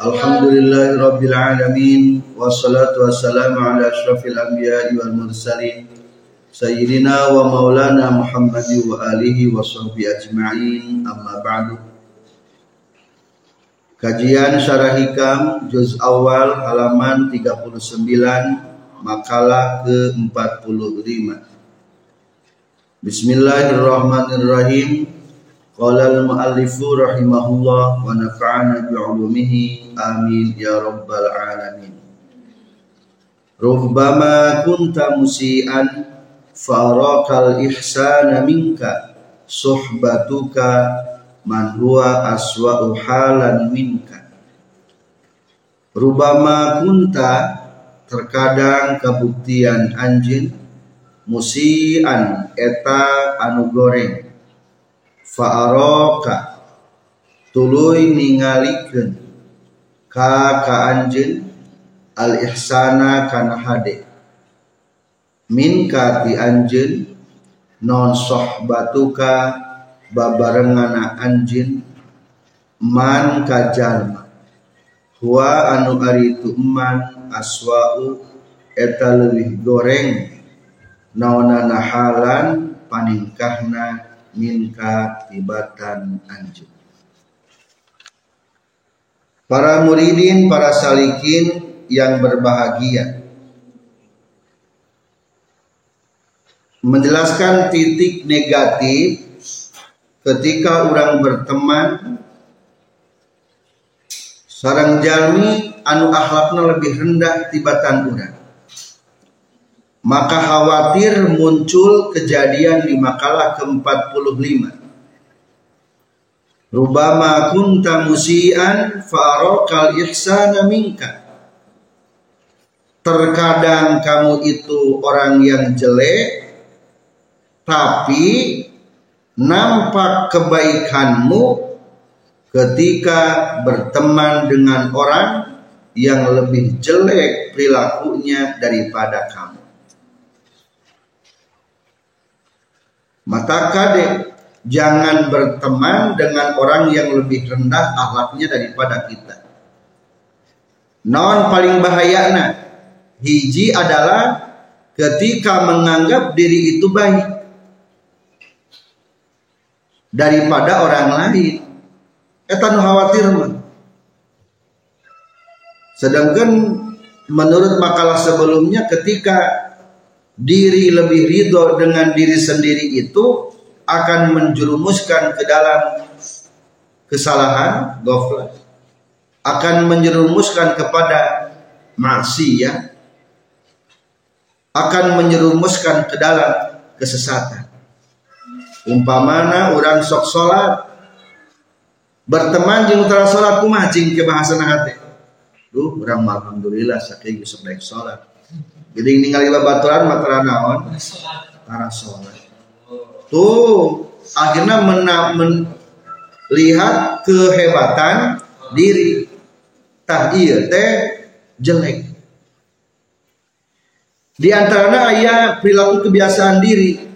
Alhamdulillahi alamin wassalatu wassalamu ala asyrafil anbiya'i wal mursalin sayyidina wa maulana Muhammadi wa alihi wa sahbihi ajma'in amma ba'du. Kajian Syarah Hikam juz awal halaman 39 makalah ke-45. Bismillahirrahmanirrahim. Qala al-muallifu rahimahullah wa nafa'ana bi'ulumihi amin ya rabbal alamin. Rubbama kunta musian farakal ihsana minka suhbatuka man huwa aswa'u halan minka. Rubama kunta terkadang kebuktian anjin musian eta anu goreng faaroka tuluy ningalikeun ka ka anjeun al ihsana kana hade min ka ti anjeun non sohbatuka babarengana anjeun man ka jalma. Huwa anu ari tu man aswa'u eta leuwih goreng naonana halan paningkahna minka tibatan anjing Para muridin, para salikin yang berbahagia. Menjelaskan titik negatif ketika orang berteman. Sarang jalmi anu akhlakna lebih rendah tibatan orang. Maka khawatir muncul kejadian di makalah ke-45 Rubama kunta musian farokal ihsana minka. Terkadang kamu itu orang yang jelek Tapi nampak kebaikanmu ketika berteman dengan orang yang lebih jelek perilakunya daripada kamu. Maka kade jangan berteman dengan orang yang lebih rendah akhlaknya daripada kita. Non paling bahayana hiji adalah ketika menganggap diri itu baik daripada orang lain. Nu khawatir mah. Sedangkan menurut makalah sebelumnya ketika diri lebih ridho dengan diri sendiri itu akan menjerumuskan ke dalam kesalahan goflat akan menjerumuskan kepada maksiat. Akan menjerumuskan ke dalam kesesatan. Umpamana orang sok solat berteman jeung tara salat kumaha cing ke bahasa hati. Duh orang alhamdulillah saking sok baik salat jadi ningali babaturan matara naon? Para sholat. Tuh akhirnya melihat kehebatan diri. Tah iya teh jelek. Di antaranya ayat perilaku kebiasaan diri.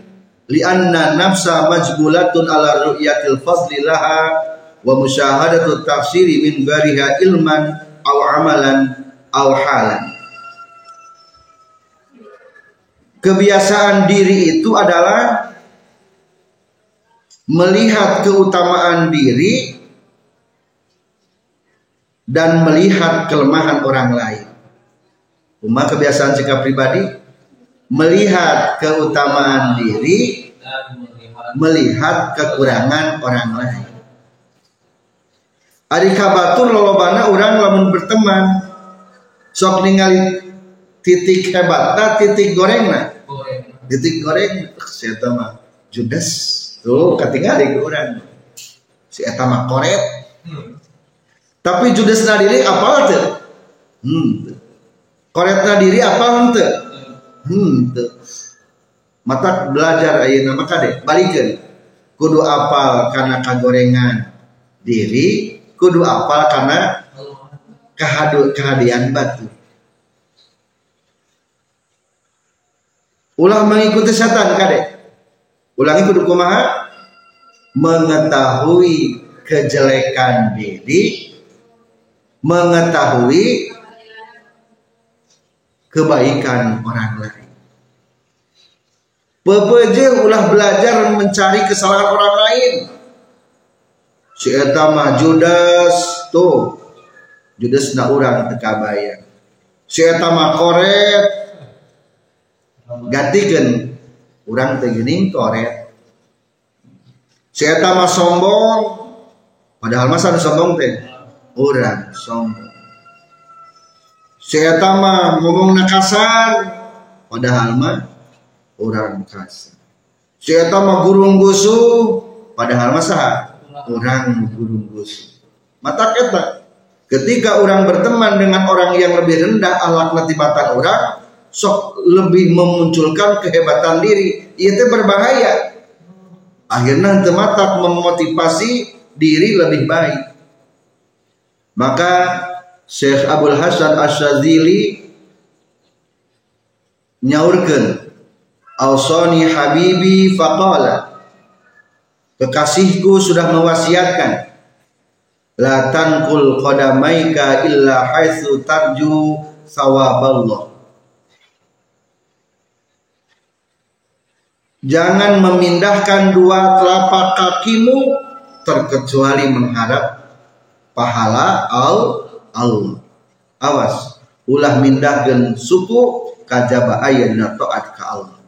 Lianna nafsa majbulatun ala ru'yatil fadli laha wa musyahadatu tafsiri min gariha ilman aw amalan aw halan Kebiasaan diri itu adalah melihat keutamaan diri dan melihat kelemahan orang lain. Cuma kebiasaan sikap pribadi melihat keutamaan diri melihat kekurangan orang lain. Ari kabatur lolobana orang lamun berteman sok ningali titik hebatna titik gorengna titik goreng eta mah judes tuh ketinggalan ke orang. Si eta mah korep tapi judesna diri apa tuh hmm. Koretna diri apa henteu hmm tuh mata belajar ayeuna maka deh balikin kudu apal karena kagorengan diri kudu apal karena kehadu kehadian batu. Ulah mengikuti setan kade ulangi kudu kumaha mengetahui kejelekan diri mengetahui kebaikan orang lain Pepeje ulah belajar mencari kesalahan orang lain. Si eta mah Judas tuh. Judas na urang teka bayang. Si eta mah koret. Gantikeun urang teh geuning koret. Si eta mah sombong. Padahal mah sombong teh urang sombong. Si eta mah ngomong nakasar. Padahal mah orang kasar si eta mah gurung gusu padahal masa orang gurung gusu mata kita ketika orang berteman dengan orang yang lebih rendah alat latibatan orang sok lebih memunculkan kehebatan diri. Itu berbahaya. Akhirnya tematak memotivasi diri lebih baik. Maka Syekh Abdul Hasan Asyazili nyaurkan Ausani habibi faqala. Kekasihku sudah mewasiatkan La tankul qadamaika illa haitsu tarju sawaballah Jangan memindahkan dua telapak kakimu terkecuali mengharap pahala Allah. Awas, ulah mindahkan suku kajaba ayana taat ka Allah.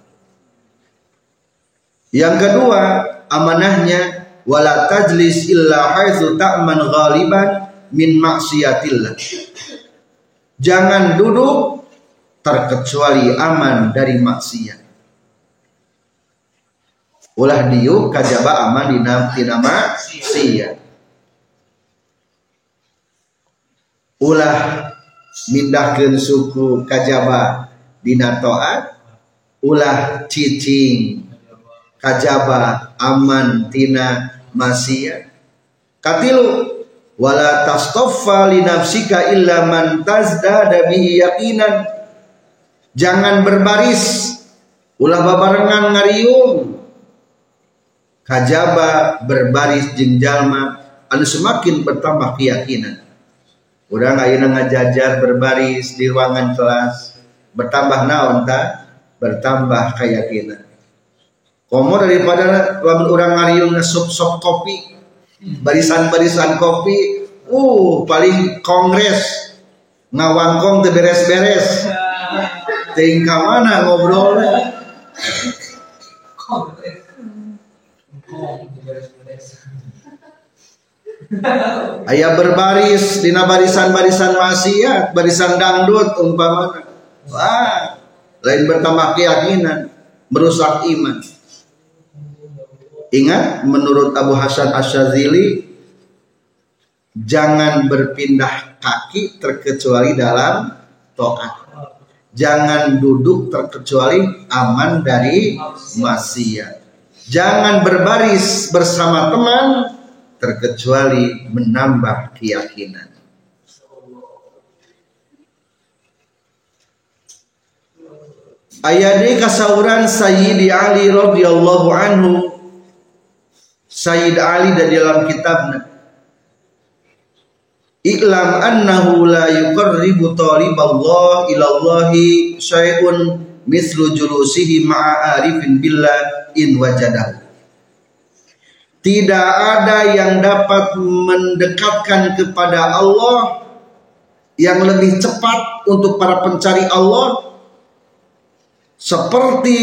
Yang kedua, amanahnya wala tajlis illa haitsu ta'man ghaliban min maksiatillah. Jangan duduk terkecuali aman dari maksiat. Ulah diuk kajaba aman di tina maksiat. Ulah mindahkeun suku kajaba dina taat ulah cicing kajaba aman tina masia katilu wala tastaffa li nafsika illa man tazdada bihi yaqinan. Jangan berbaris ulah babarengan ngariung kajaba berbaris jeung jalma anu semakin bertambah keyakinan. Urang ayeuna ngajajar berbaris di ruangan kelas bertambah naon ta? Bertambah keyakinan. Komo daripada lamun orang ngariung sop sop kopi barisan-barisan kopi uh paling kongres. Ngawangkong teu beres-beres. Tingkah mana ngobrolnya Ayah berbaris dina barisan-barisan maksiat, barisan dangdut umpamana. Wah, lain bertambah keyakinan, merusak iman. Ingat menurut Abu Hasan Asyazili jangan berpindah kaki terkecuali dalam to'at. Jangan duduk terkecuali aman dari maksiat. Jangan berbaris bersama teman terkecuali menambah keyakinan. Ayat kasauran Sayyidi Ali radhiyallahu anhu Sayyid Ali dan dalam kitabnya Iklam annahu la yuqarribu taliballah ilallahi syai'un mislu julusihi ma'a arifin in wajadahu. Tidak ada yang dapat mendekatkan kepada Allah yang lebih cepat untuk para pencari Allah seperti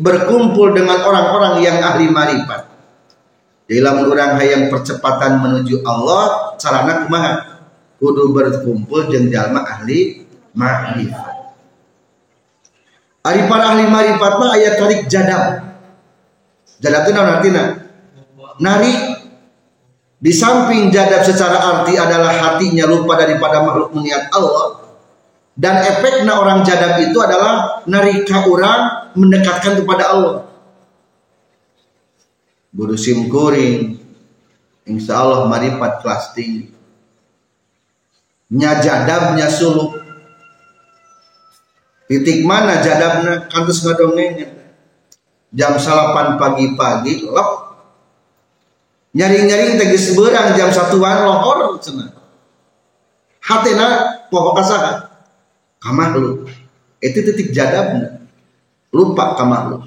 berkumpul dengan orang-orang yang ahli marifat. Dalam orang hayang percepatan menuju Allah sarana kumaha? Kudu berkumpul jeung jalma ahli ma'rifat Ari para ahli ma'rifat mah aya tarik jadab. Jadab itu naon artina narik di samping jadab secara arti adalah hatinya lupa daripada makhluk meniat Allah. Dan efeknya orang jadab itu adalah narika orang mendekatkan kepada Allah. Guru sim kuring insya Allah maripat kelas tinggi nya suluk titik mana jadabnya kantus ngadongengnya jam salapan pagi-pagi lep. Nyari-nyari tegis berang jam satuan lohor cenah hatena pokok kasaha kamah lu. Itu titik jadab lupa kamah lu.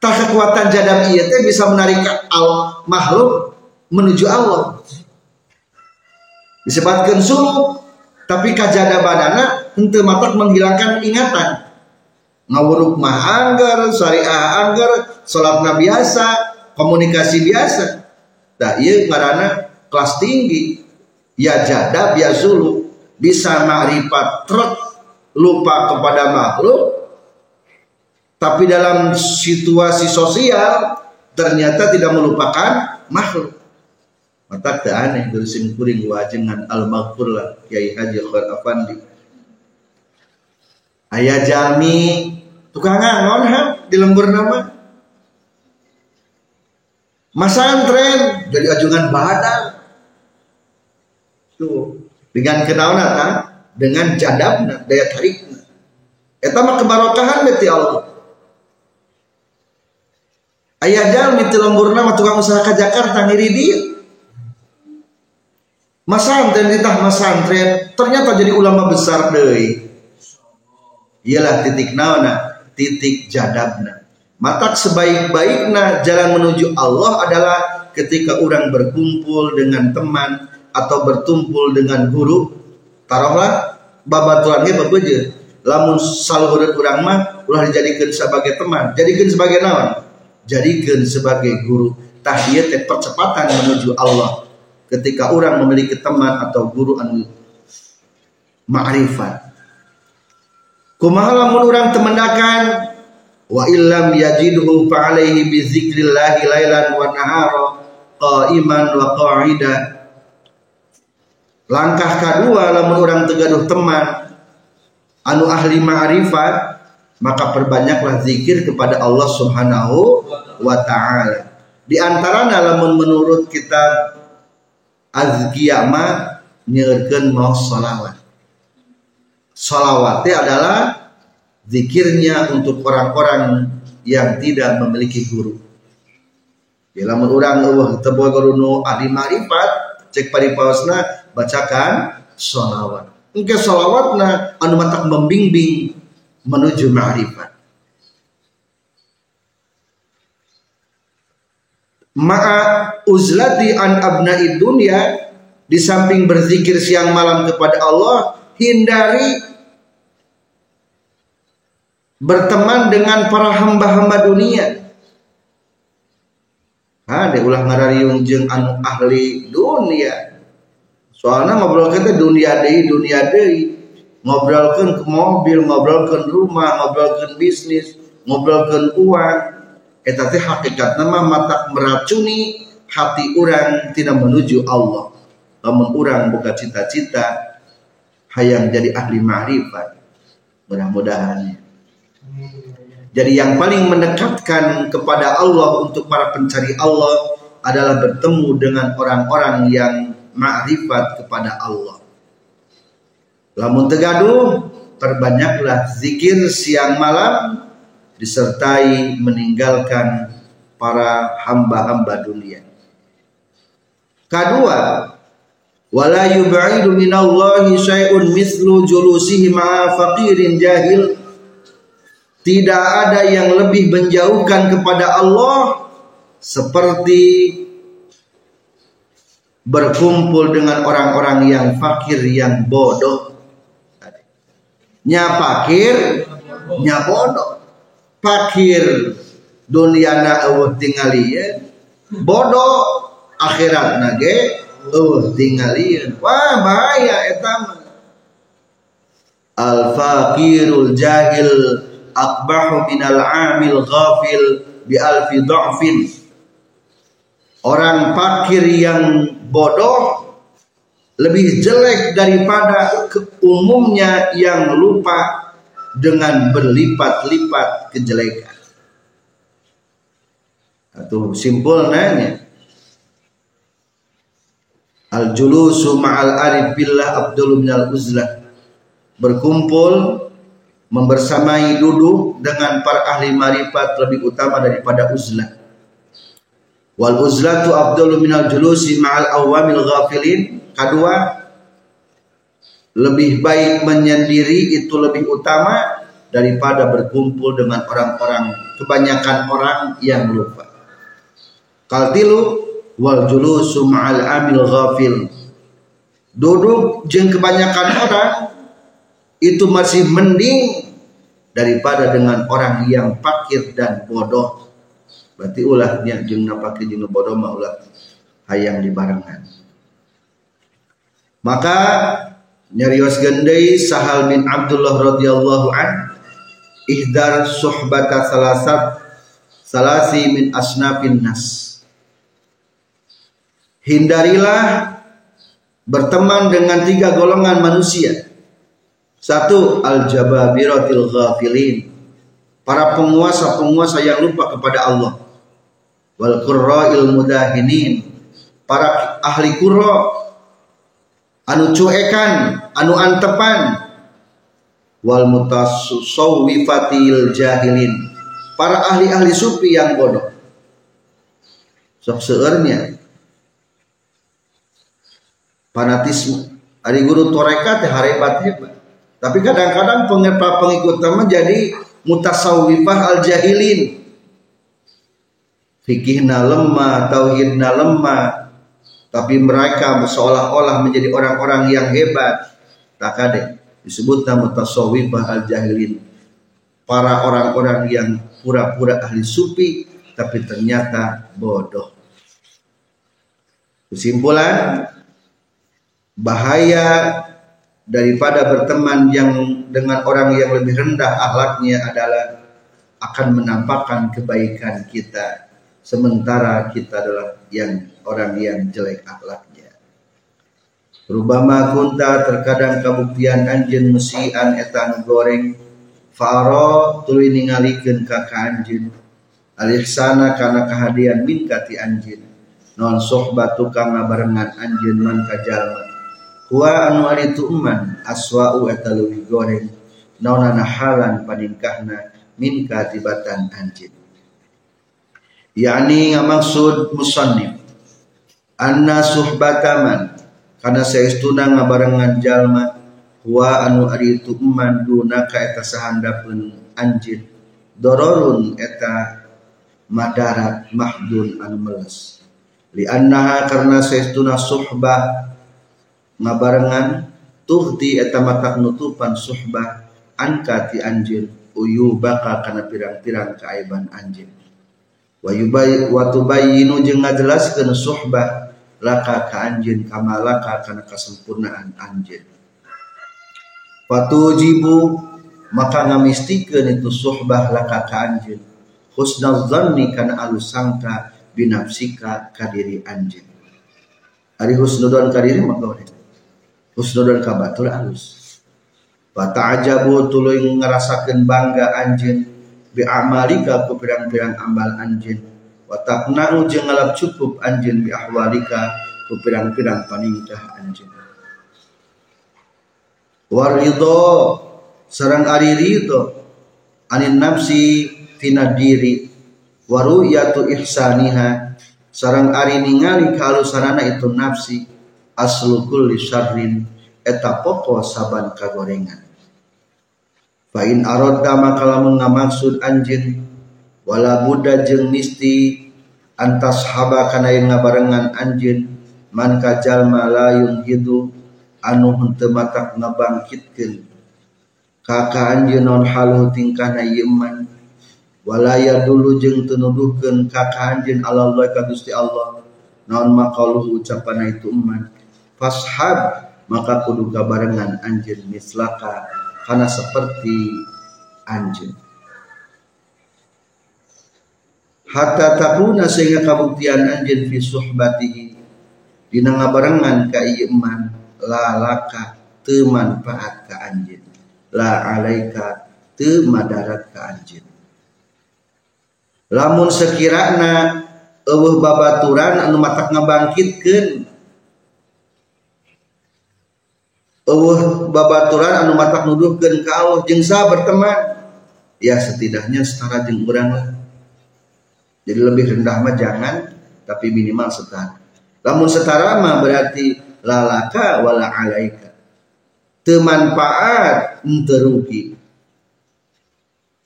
Tak kekuatan jadab iya teh bisa menarik al makhluk menuju Allah. Disebutkan suluk tapi kajadabanana henteu matak menghilangkan ingatan. Ngawuruk mah anggar syariah anggar salat biasa komunikasi biasa. Nah iya karena kelas tinggi. Ya jadab ya zulu. Bisa ma'rifat truk lupa kepada makhluk. Tapi dalam situasi sosial ternyata tidak melupakan makhluk. Mata tak aneh dari kuring wajengan al maghfur lah Kiai Haji Khair Afandi ayah jami tukang ngon ha di lembur nama Masantren jadi ajungan badan. Tuh, dengan kenauna kan? Dengan jadabna, daya tarikna. Eta mah kebarokahan beti Allah. Ayah jalan di lemburna mah tukang usaha ke Jakarta ngiri dia. Masantren ditah masantren ternyata jadi ulama besar deui. Iyalah titik naona, titik jadabna. Matak sebaik-baiknya jalan menuju Allah adalah ketika orang berkumpul dengan teman atau bertumpul dengan guru. Taruhlah babatuan ge bebeje. Lamun saluhur urang mah ulah dijadikan sebagai teman, jadikan sebagai naon? Jadikan sebagai guru. Tah teh percepatan menuju Allah. Ketika orang memiliki teman atau guru anu ma'rifat. Kumaha lamun orang temendakan wa illam yajidhu fa alaihi bi zikrillah lailan wa nahara qa'iman wa qa'ida. Langkah kedua lamun orang tegaduh teman anu ahli ma'rifat maka perbanyaklah zikir kepada Allah Subhanahu wa taala. Di antaranya lamun menurut kitab Azkiyah ma nyerkeun mau salawat salawatnya adalah zikirnya untuk orang-orang yang tidak memiliki guru. Bila orang Allah tebuah guru ahli marifat cek paripawasna bacakan sholawat. Engke sholawatna anu matak membimbing menuju ma'rifat. Ma'a uzlati an abna'i dunia di samping berzikir siang malam kepada Allah hindari berteman dengan para hamba-hamba dunia. Ada ulah ngarariung jeung anu ahli dunia. Soalnya ngobrol kita dunia deh dunia deh ngobrolkan ke mobil ngobrolkan rumah ngobrolkan bisnis ngobrolkan uang. Eta teh hakikat nama mata meracuni hati orang tidak menuju Allah. Namun orang buka cita-cita hayang jadi ahli ma'rifat mudah-mudahan jadi yang paling mendekatkan kepada Allah untuk para pencari Allah adalah bertemu dengan orang-orang yang ma'rifat kepada Allah. Lamun tegaduh, perbanyaklah zikir siang malam disertai meninggalkan para hamba-hamba dunia. Kedua, wala yub'idu minallahi syai'un mithlu julusihi ma'a faqirin jahil tidak ada yang lebih menjauhkan kepada Allah seperti berkumpul dengan orang-orang yang fakir yang bodoh. Nya fakir, nya bodoh. Fakir dunia eueuh tingalieun, bodoh akhirat nage eueuh tingalieun. Wah bahaya eta Al fakirul jahil akbahu minal amil ghafil bi alfi dha'fin orang fakir yang bodoh lebih jelek daripada umumnya yang lupa dengan berlipat-lipat kejelekan. Atau simpul nanya. Al-julusu ma'al arif billah abdul minal uzlah. Berkumpul membersamai duduk dengan para ahli marifat lebih utama daripada uzlah. Wal uzlatu afdalu minal julusi ma'al awamil ghafilin. Kedua, lebih baik menyendiri itu lebih utama daripada berkumpul dengan orang-orang kebanyakan orang yang lupa. Kaltilu wal julusu ma'al amil ghafil. Duduk jeng kebanyakan orang itu masih mending daripada dengan orang yang fakir dan bodoh. Berarti ulah nya jeung napake jeung bodoh mah ulah hayang dibarengan maka nyarios gendai Sahal bin Abdullah radhiyallahu an ihdar suhbata salasat salasi min asnafin nas hindarilah berteman dengan tiga golongan manusia. Satu al-jababiratil ghafilin. Para penguasa-penguasa yang lupa kepada Allah. Wal qurra'il mudahinin. Para ahli qurra anu cuekan anu antepan. Wal mutasawwifatil jahilin. Para ahli-ahli sufi yang bodoh. Sok seurnya fanatisme ari guru toreka teh harebat hebat tapi kadang-kadang pengikut teman jadi mutasawwifah al jahilin fikihna lemah, tauhidna lemah, tapi mereka seolah-olah menjadi orang-orang yang hebat. Tak ada disebut nama tasawwifah al jahilin. Para orang-orang yang pura-pura ahli sufi tapi ternyata bodoh. Kesimpulan bahaya daripada berteman yang dengan orang yang lebih rendah akhlaknya adalah akan menampakkan kebaikan kita sementara kita adalah yang orang yang jelek akhlaknya. Rubama kunta terkadang kabuktian anjen musian etan goreng faro tuluy ningalikeun ka anjeun alihsana kana kahadian min kati anjeun non sohbatu kang barengan anjeun man ka huwa anu ari tu'man aswa'u eta leuwih goreng naonana halan paningkahna min katibatan anjeun yakni maksud musannif. Anna suhbataman karena saestuna ngabarengan jalma wa anu ari itu eman dunaka eta sahandapeun anjeun dororun eta madarat mahdun anu meles. Li annaha karena saestuna suhbah ngabarengan tuhti eta mata nutupan suhbah? Angkati anjeun uyubaka kana pirang-pirang keaiban anjeun wa yubay wa tubayyinu jeung ngajelaskeun suhbah laka ka anjeun kama laka kana kasempurnaan anjeun fatujibu maka ngamistikeun itu suhbah laka ka anjeun husnal zanni kana alus sangka binafsika kadiri anjeun ari husnudon kadiri maka husnudon ka batur alus ta'ajabu tuluy ngarasakeun bangga anjeun bi amalika ku pirang-pirang amal anjeun wa taqna'u jeung ngalap cukup anjeun bi ahwalika ku pirang-pirang paningkah anjeun waridho sarang ari ridho anin nafsi tina diri. Waruyatu ihsaniha. Sarang ari ningali kalusanana itu nafsi aslu kulli syarrin eta pokok saban kagorengan. Fa in aradta maka lamun ngamaksud anjeun wala buddha jeung misti antas haba kana yang ngabarengan anjeun man ka jalma layun hidu anu henteu matak ngabangkitkeun. Kaka anjeun non halu tingkahna iman walaya dulu jeung teu nuduhkeun kaka anjeun Allah ka Allah naon maqaluhu ucapan itu iman fashab maka kudu kabarengan anjeun mislaka karena seperti anjing hatta takuna sehingga kabuktian anjeun fi suhbatihi dina ngabarengan ka ieu man la laka teu manfaat ka anjeun. La alaika teu madarat ka anjeun. Lamun sekirana eueuh babaturan anu matak ngabangkitkeun eueuh babaturan anu matak nuduhkeun ka Allah jeung berteman. Ya setidaknya setara jeung urang lah. Jadi lebih rendah mah jangan tapi minimal setara. Lamun setara mah berarti lalaka wala alaika. Temanfaat terugi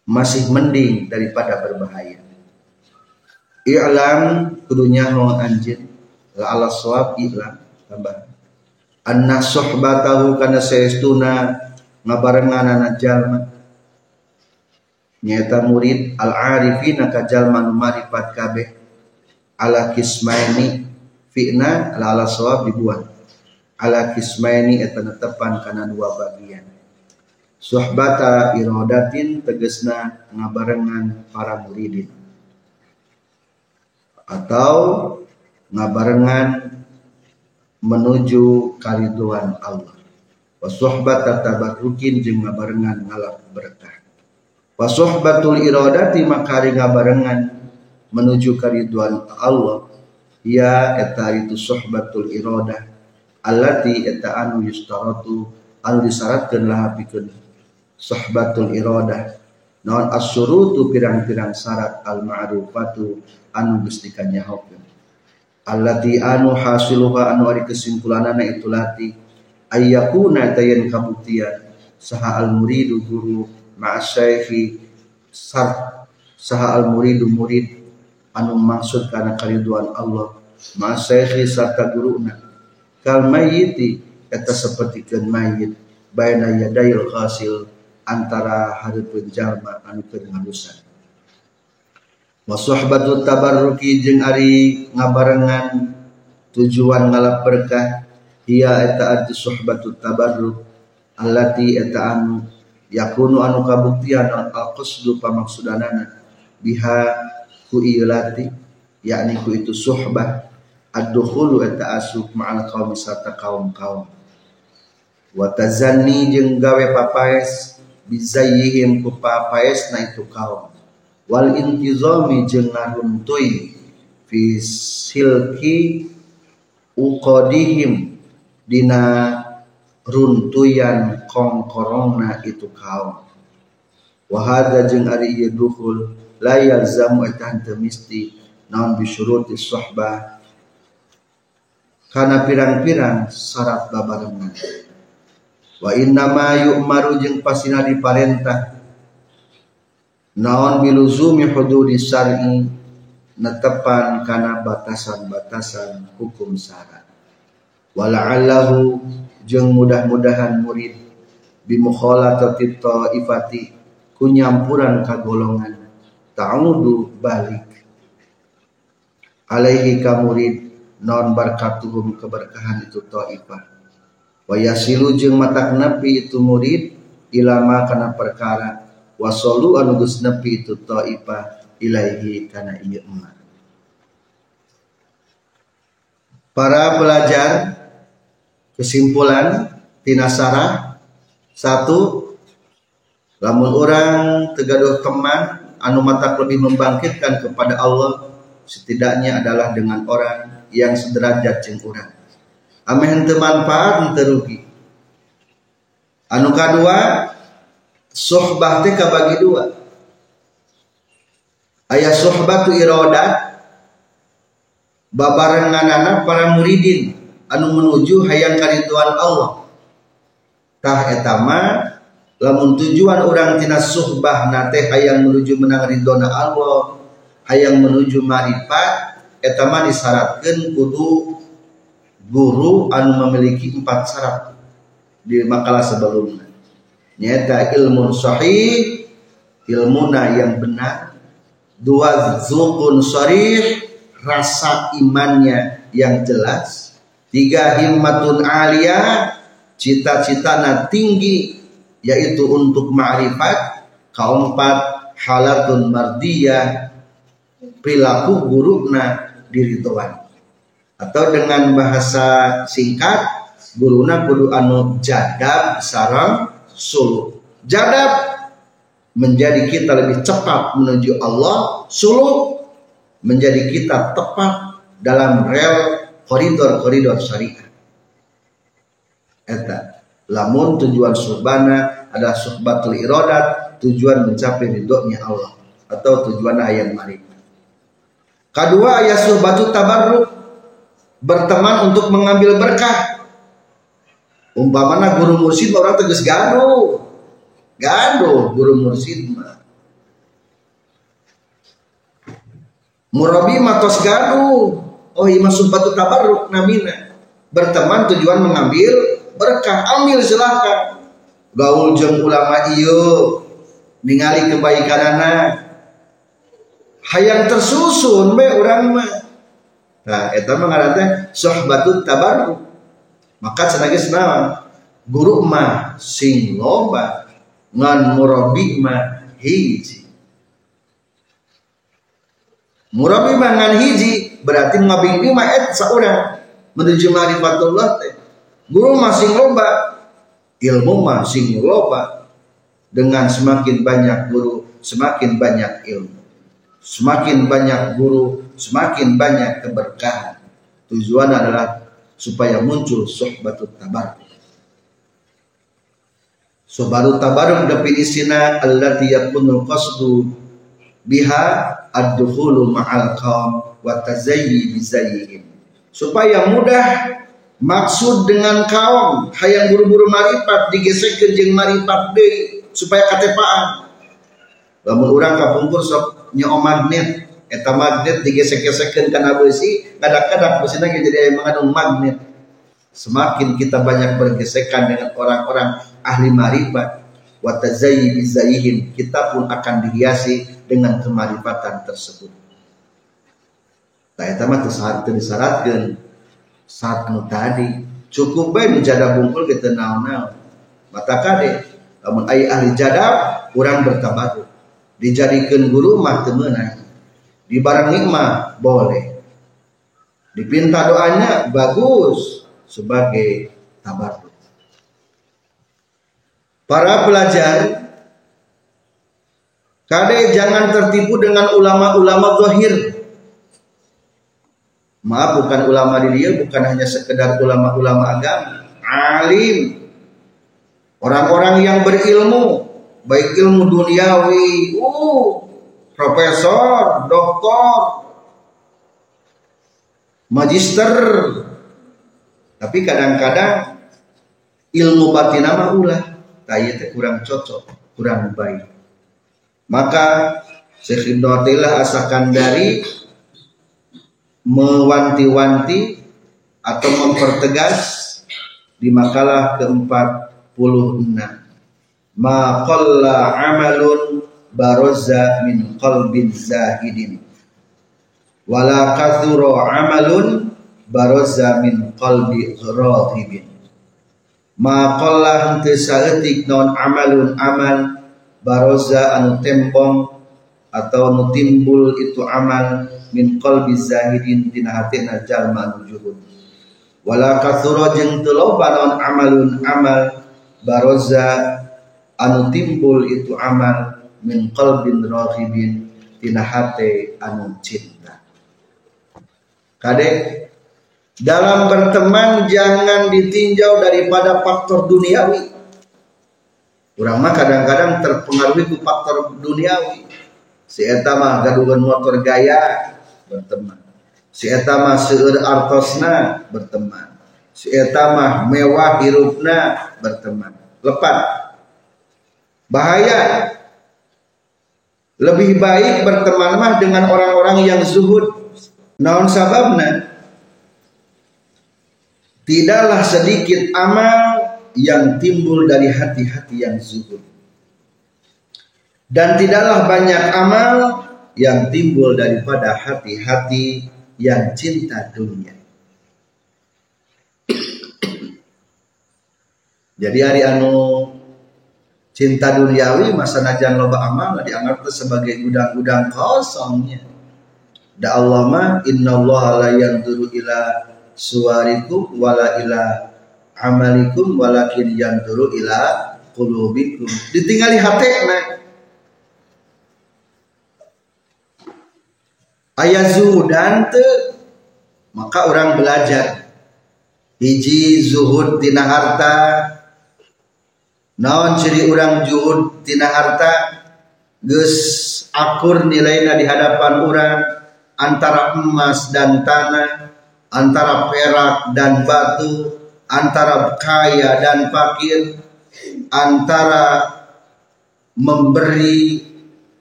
masih mending daripada berbahaya. I'lam kudunya ho anjin la ala i'lam tambah anna suhbatahu kana saestuna ngabarenganana jalma. Nyata murid al arifina ka jalma marifat kabeh. Ala kismaini fi'na ala ala sawab dibuat. Ala kismaini eta netepan kana dua bagian. Suhbata iradatin tegesna ngabarengan para muridin. Atau ngabarengan menuju kariduan Allah. Wa suhbata tabarrukin jeung ngabarengan ngalap berkah wa suhbatul iradati makari ngabarengan menuju kariduan Allah. Ya eta itu suhbatul iradah allati eta anu yustaratu anu disyaratkeun lahapikeun sohbatul iradah. Non asyurutu pirang-pirang syarat al ma'rufatu anu geus dikanyahokeun allati anu hasiluha anu ari kesimpulanana itu lati ayyakuna tayan kabuktian saha al muridu guru ma'asyaikhi sar saha al muridu murid anu maksud kana kariduan Allah. Ma'asyaikhi sarta guruna. Kal mayyiti eta sapertikeun mayit baina yadayil ghasil antara hari penjalma anu keur ngalusan wa suhbatut tabarruki jeung ari ngabarengan tujuan ngalap berkah ia eta arti suhbatut tabarruk allati eta anu yakunu anu kabuktian al qasdu pamaksudanana biha ku ilati yakni ku itu suhbah ad-dukhulu eta asup ma'al qaum sarta kaum-kaum. Wa tazanni jeung gawe papaes bizayihim ku na itu kaum wal intizami jeung ngaruntui fi silki uqadihim dina runtuyan kongkorongna itu kaum. Wahada jeung ari ieu dukhul la yalzamu eta misti naon bisyuruti suhbah kana pirang-pirang syarat babarengan. Wa inna ma yu'maru jeung pasina diparentah naon biluzumi hududi syar'i netepan kana batasan-batasan hukum syarat. Wala'allahu jeung mudah-mudahan murid bimukhalatati ifati kunyampuran kagolongan ta'udu balik. Alaihi ka murid non barkatuhum keberkahan itu ta'ifah. Wa yasilu jeung matak nepi itu murid ilama kana perkara wasolu anu geus nepi itu taifa ilaihi kana ieu emak Para pelajar kesimpulan tinasara satu lamun orang tegaduh teman anu mata lebih membangkitkan kepada Allah setidaknya adalah dengan orang yang sederajat jeung urang. Ame henteu manfaat henteu rugi. Anu kadua sohbah teh kabagi dua. Aya sohbatu iradat babarenganana para muridin anu menuju hayang karituan Allah. Tah etama lamun tujuan orang tina suhbah nate hayang menuju menang ridona Allah hayang menuju marifat etama disyaratkan kudu guru anu memiliki empat syarat di makalah sebelumnya nyata ilmu sahih ilmuna yang benar. Dua zukun sharih rasa imannya yang jelas. Tiga himmatun alia cita-citana tinggi yaitu untuk ma'rifat. Keempat halatun mardiyah perilaku guruna diri tuan. Atau dengan bahasa singkat guruna kudu anu jadab sarang suluk jadab menjadi kita lebih cepat menuju Allah. Suluk menjadi kita tepat dalam rel koridor-koridor syariah eta lamun tujuan surbana ada suhbatul irodat tujuan mencapai ridhonya Allah atau tujuan ayat marifat Kedua ayat suhbatu tabarruk berteman untuk mengambil berkah. Umpamana guru mursid orang tegas gaduh. Gaduh guru mursid mah. Murabi matos gaduh. Oh iya suhbatu tabarruk namina. Berteman tujuan mengambil berkah. Ambil silahkan. Gaul jeng ulama iyo ningali kebaikan anak hayang tersusun be orang mah nah itu mah sohbatut tabarruk maka cenah naon? Guru mah sing loba ngan murabi mah hiji. Murabi mah ngan hiji berarti ngabingbi mah et saurang. Menuju marifatullah teh. Guru mah sing loba ilmu mah sing loba. Dengan semakin banyak guru semakin banyak ilmu. Semakin banyak guru, semakin banyak keberkahan. Tujuan adalah supaya muncul sohbatut tabaruk. Sohbatut tabaruk definisina allati yakunul qasdu biha ad-dukhulu ma'al qaum wa tazayyi bizayyihim. Supaya mudah maksud dengan kaum hayang buru-buru marifat digesekkeun jeung marifat deui supaya katepaan. Lamun urang kapungkur sok nyo magnet eta magnet digesek-gesekkan karena besi kadang-kadang besinya jadi mengandung magnet. Semakin kita banyak bergesekan dengan orang-orang ahli marifat bizayihim kita pun akan dihiasi dengan kemarifatan tersebut. Tak eta mah saat disyaratkan saat nu tadi cukup baik menjaga bungkul kita naon-naon. Mata kade namun ayah ahli jadab kurang bertabaruk dijadikan guru mah temenan di barang nikmah boleh. Dipinta doanya bagus. Sebagai tabarruk. Para pelajar kade jangan tertipu dengan ulama-ulama zahir. Maaf bukan ulama di dia bukan hanya sekedar ulama-ulama agama. Alim. Orang-orang yang berilmu baik ilmu duniawi, uh, profesor, doktor, magister. Tapi kadang-kadang ilmu batin nama ulah, teh kurang cocok, kurang baik. Maka Syekh Ibnu asakan dari mewanti-wanti atau mempertegas di makalah ke-46 ma amalun baroza min qalbin zahidin. Wala kathura amalun baroza min qalbi radhibin ma qalla henteu saeutik non amalun amal baroza anu tembong atau anu timbul itu amal min qalbi zahidin tina hatina jalma anu wala loba non amalun amal baroza anu timbul itu amal min qalbin raghibin tina hate anu cinta kade dalam berteman jangan ditinjau daripada faktor duniawi Urang mah kadang-kadang terpengaruh ku faktor duniawi. Si eta mah gaduhan motor gaya berteman. Si eta mah seueur artosna berteman. Si eta mah mewah hirupna berteman. Lepas Bahaya. Lebih baik berteman mah dengan orang-orang yang zuhud. Naon sababna? Tidaklah sedikit amal yang timbul dari hati-hati yang zuhud. Dan tidaklah banyak amal yang timbul daripada hati-hati yang cinta dunia. Jadi hari anu cinta duniawi masa najan loba amal dianggap sebagai gudang-gudang kosongnya. Da Allah mah Allah la yanzuru ila suwarikum wala ila amalikum walakin yanzuru ila ditinggali hatena aya zuhudan teu maka orang belajar. Hiji zuhud tina harta naon ciri orang zuhud tina harta? Geus akur nilainya di hadapan orang antara emas dan tanah antara perak dan batu antara kaya dan fakir antara memberi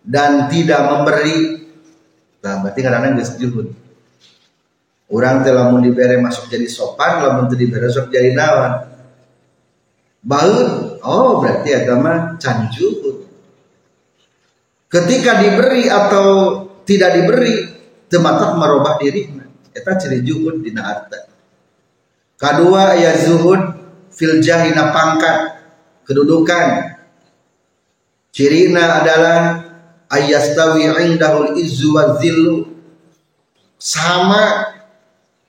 dan tidak memberi. Nah berarti kadang-kadang geus juhud. Orang telah mau diberi masuk jadi sopan lamun teu dibere sok jadi nawan baut oh berarti agama canjuhud ketika diberi atau tidak diberi tematak merubah diri. Eta ciri juhud dina harta kedua ya zuhud fil jahina pangkat kedudukan. Cirina adalah ayastawi indahul izzu wa zillu. Sama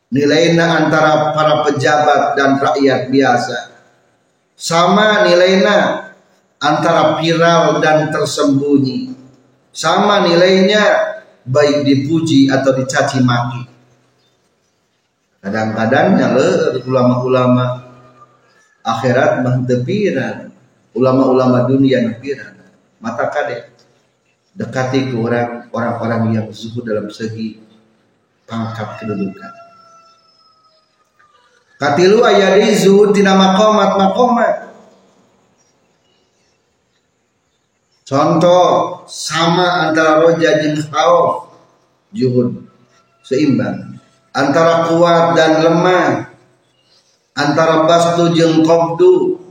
nilainya antara para pejabat dan rakyat biasa sama nilainya antara viral dan tersembunyi. Sama nilainya baik dipuji atau dicaci maki. Kadang-kadang nyale ulama-ulama akhirat mentepiran ulama-ulama dunia nepiran mata kade dekati ke orang orang-orang yang zuhud dalam segi pangkat kedudukan Katilu ayadi zuhud tina makomat makomat. Contoh sama antara roja jeung khauf juhud seimbang. Antara kuat dan lemah. Antara bastu jeung qabdu.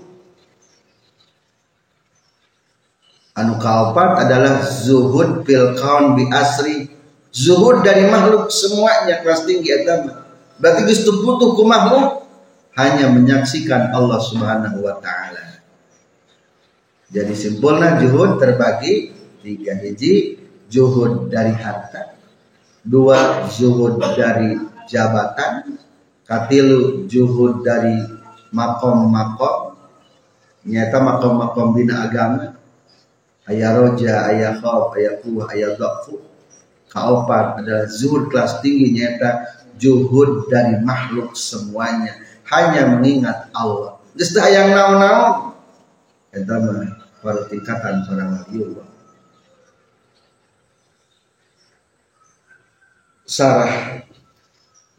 Anu kaopat adalah zuhud fil kaun bi asri. Zuhud dari makhluk semuanya kelas tinggi agama Berarti geus butuh ku makhluk hanya menyaksikan Allah Subhanahu wa taala. Jadi simpulnya juhud terbagi tiga hiji. Juhud dari harta, dua juhud dari jabatan, katilu juhud dari makom-makom, nyata makom-makom bina agama, ayah roja, ayah khauf, ayah kuah, ayah dhafu. Kaopat adalah zuhud kelas tinggi nyata juhud dari makhluk semuanya. Hanya mengingat Allah. Geus yang naon-naon? Eta mah pada tingkatan seorang waliullah sarah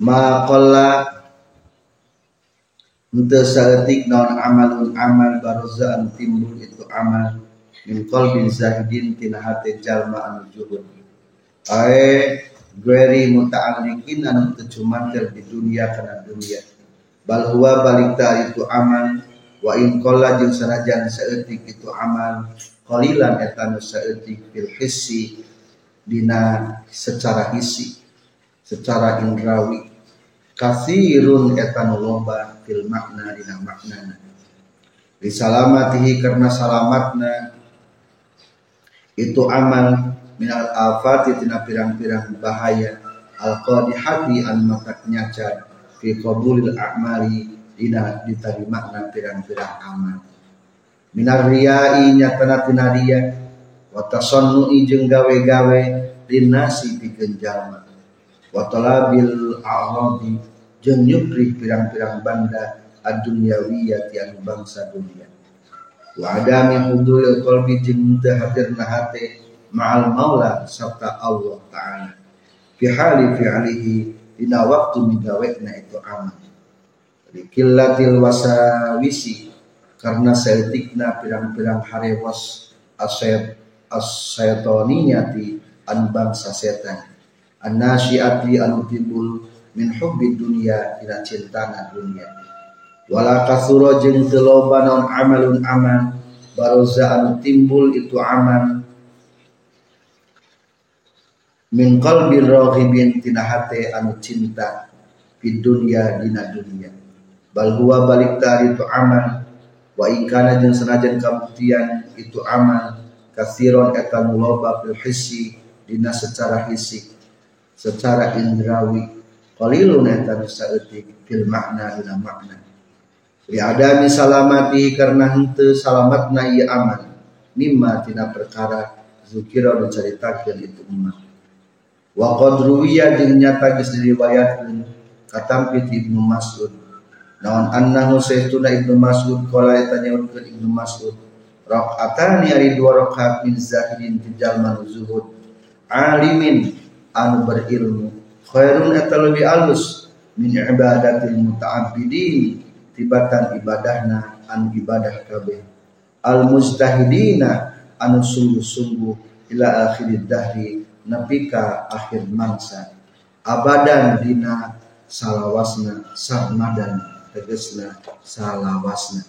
maqalla Untuk saeutik naon amalun amal baruzan timbul itu amal. Min qalbin zahidin tina hati jalma anu juhud. Ae Gweri muta'alliqin anu tercumantel di dunia karena dunia. Bal huwa balik itu aman. Wa in qalla jeung sanajan saeutik itu aman. Qalilan etanu saeutik fil hissi dina secara hisi secara indrawi kasirun etanu loba fil makna dina maknana. Salamatihi karena salamatna itu aman minal afati tina pirang-pirang bahaya. Al qadihati an makat nyaca fi qabulil a'mali dina diterima na pirang-pirang amal. Minar riyai nyatana tina riya. Wa tasannu'i jeung gawe-gawe linasi pikeun jalma wa talabil a'radi jeung nyupri pirang-pirang banda ad-dunyawiyati anu bangsa dunia. Wa adami hudul qalbi jeung teu hadirna hate ma'al maula serta Allah Ta'ala. Fi hali fi'alihi dina waktu migawekna itu amal likillatil wasawisi karena seetikna pirang-pirang harewas asyet asyaitoniyati an bangsa setan. An nasyiati anu timbul min hubbi dunia ila cintana dunia. Wala kasuro jeung teu amalun aman baroza anu timbul itu aman min qalbi raghibin tina hate anu cinta di dunia dina dunia. Bal huwa balik tari itu aman wa ikana jeung senajan kabuktian itu aman. Kasiron eta muloba fil dina secara hissi secara indrawi. Qalilun eta saeutik fil makna dina makna. Li adami salamati karena henteu salamatna ieu aman. Mimma tina perkara zukira dicaritakeun itu umat wa qad ruwiya jeung nyata geus diriwayatkeun katampi Ibnu Mas'ud. Naon annahu sayyiduna Ibnu Mas'ud qala eta Ibnu Mas'ud rakaatani ari dua rakaat min zahidin tijal zuhud. Alimin anu berilmu. Khairun eta lebih alus min ibadatil muta'abbidin tibatan ibadahna anu ibadah kabeh. Al mustahidina anu sungguh-sungguh ila akhirid dahri napika akhir mangsa. Abadan dina salawasna sarmadan tegesna salawasna.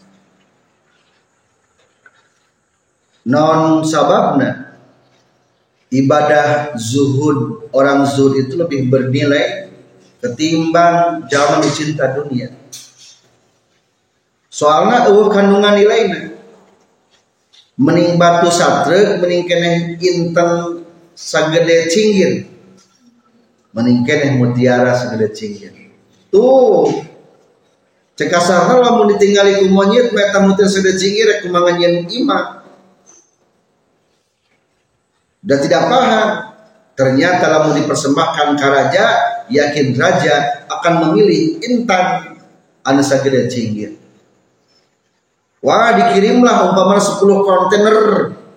Non sababna ibadah zuhud orang zuhud itu lebih bernilai ketimbang zaman cinta dunia. Soalnya uh kandungan nilainya mening batu satre mening keneh inten sagede cinggir. Mening keneh mutiara sagede cinggir. Tuh. Cek kasarna lamun ditinggali ku monyet meta mutiara sagede cinggir kumangan yen ima. Dan tidak paham. Ternyata lamun dipersembahkan ke raja yakin raja akan memilih intan anu sagede cinggir. Wah dikirimlah umpama 10 kontainer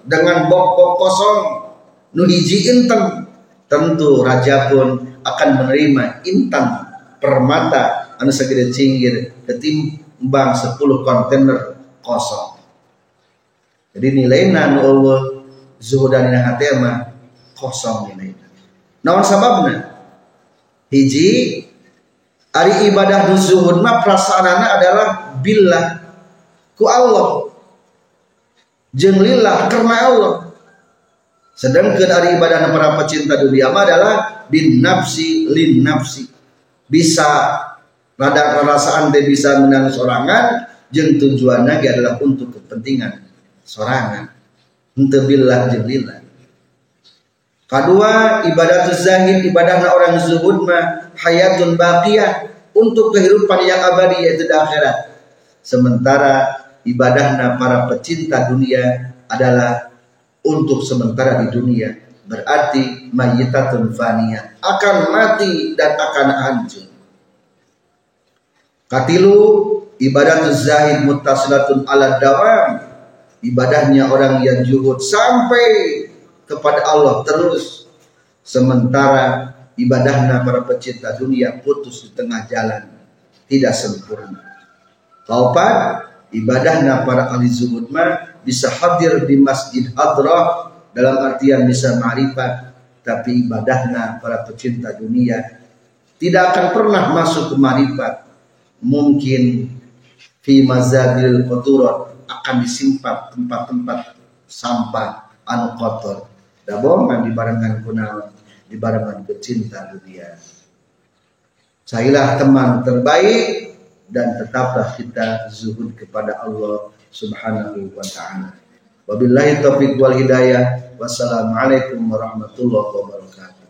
dengan bok-bok kosong nu hiji inten tentu raja pun akan menerima intan permata anu sagede cinggir ketimbang 10 kontainer kosong. Jadi nilainya nu Allah zuhudan mah kosong nilainya naon sababna? Hiji ari ibadah zuhud mah prasaranana adalah billah ku Allah. Jeung lillah karena Allah sedangkan dari ibadah para pecinta dunia adalah bin nafsi lin nafsi bisa rada perasaan dia bisa menang sorangan jeung tujuannya adalah untuk kepentingan sorangan. Untuk billah jeung lillah. Kedua ibadah zahid ibadah orang zuhud mah hayatun baqiyah untuk kehidupan yang abadi yaitu di akhirat. Sementara ibadahnya para pecinta dunia adalah untuk sementara di dunia berarti mayyitatun faniyah akan mati dan akan hancur. Katilu ibadah zahid muttasilatun ala dawam. Ibadahnya orang yang juhud sampai kepada Allah terus. Sementara ibadahnya para pecinta dunia putus di tengah jalan tidak sempurna. Kaupat ibadahnya para ahli zuhud mah bisa hadir di masjid hadrah dalam artian bisa ma'rifat tapi ibadahnya para pecinta dunia tidak akan pernah masuk ke ma'rifat. Mungkin fi mazabil koturat akan disimpan tempat-tempat sampah anu kotor. Dabongan di barengan kunaon di barengan pecinta dunia. Cailah teman terbaik dan tetaplah kita zuhud kepada Allah Subhanahu wa taala. Wabillahi taufiq wal hidayah. Wassalamualaikum warahmatullahi wabarakatuh.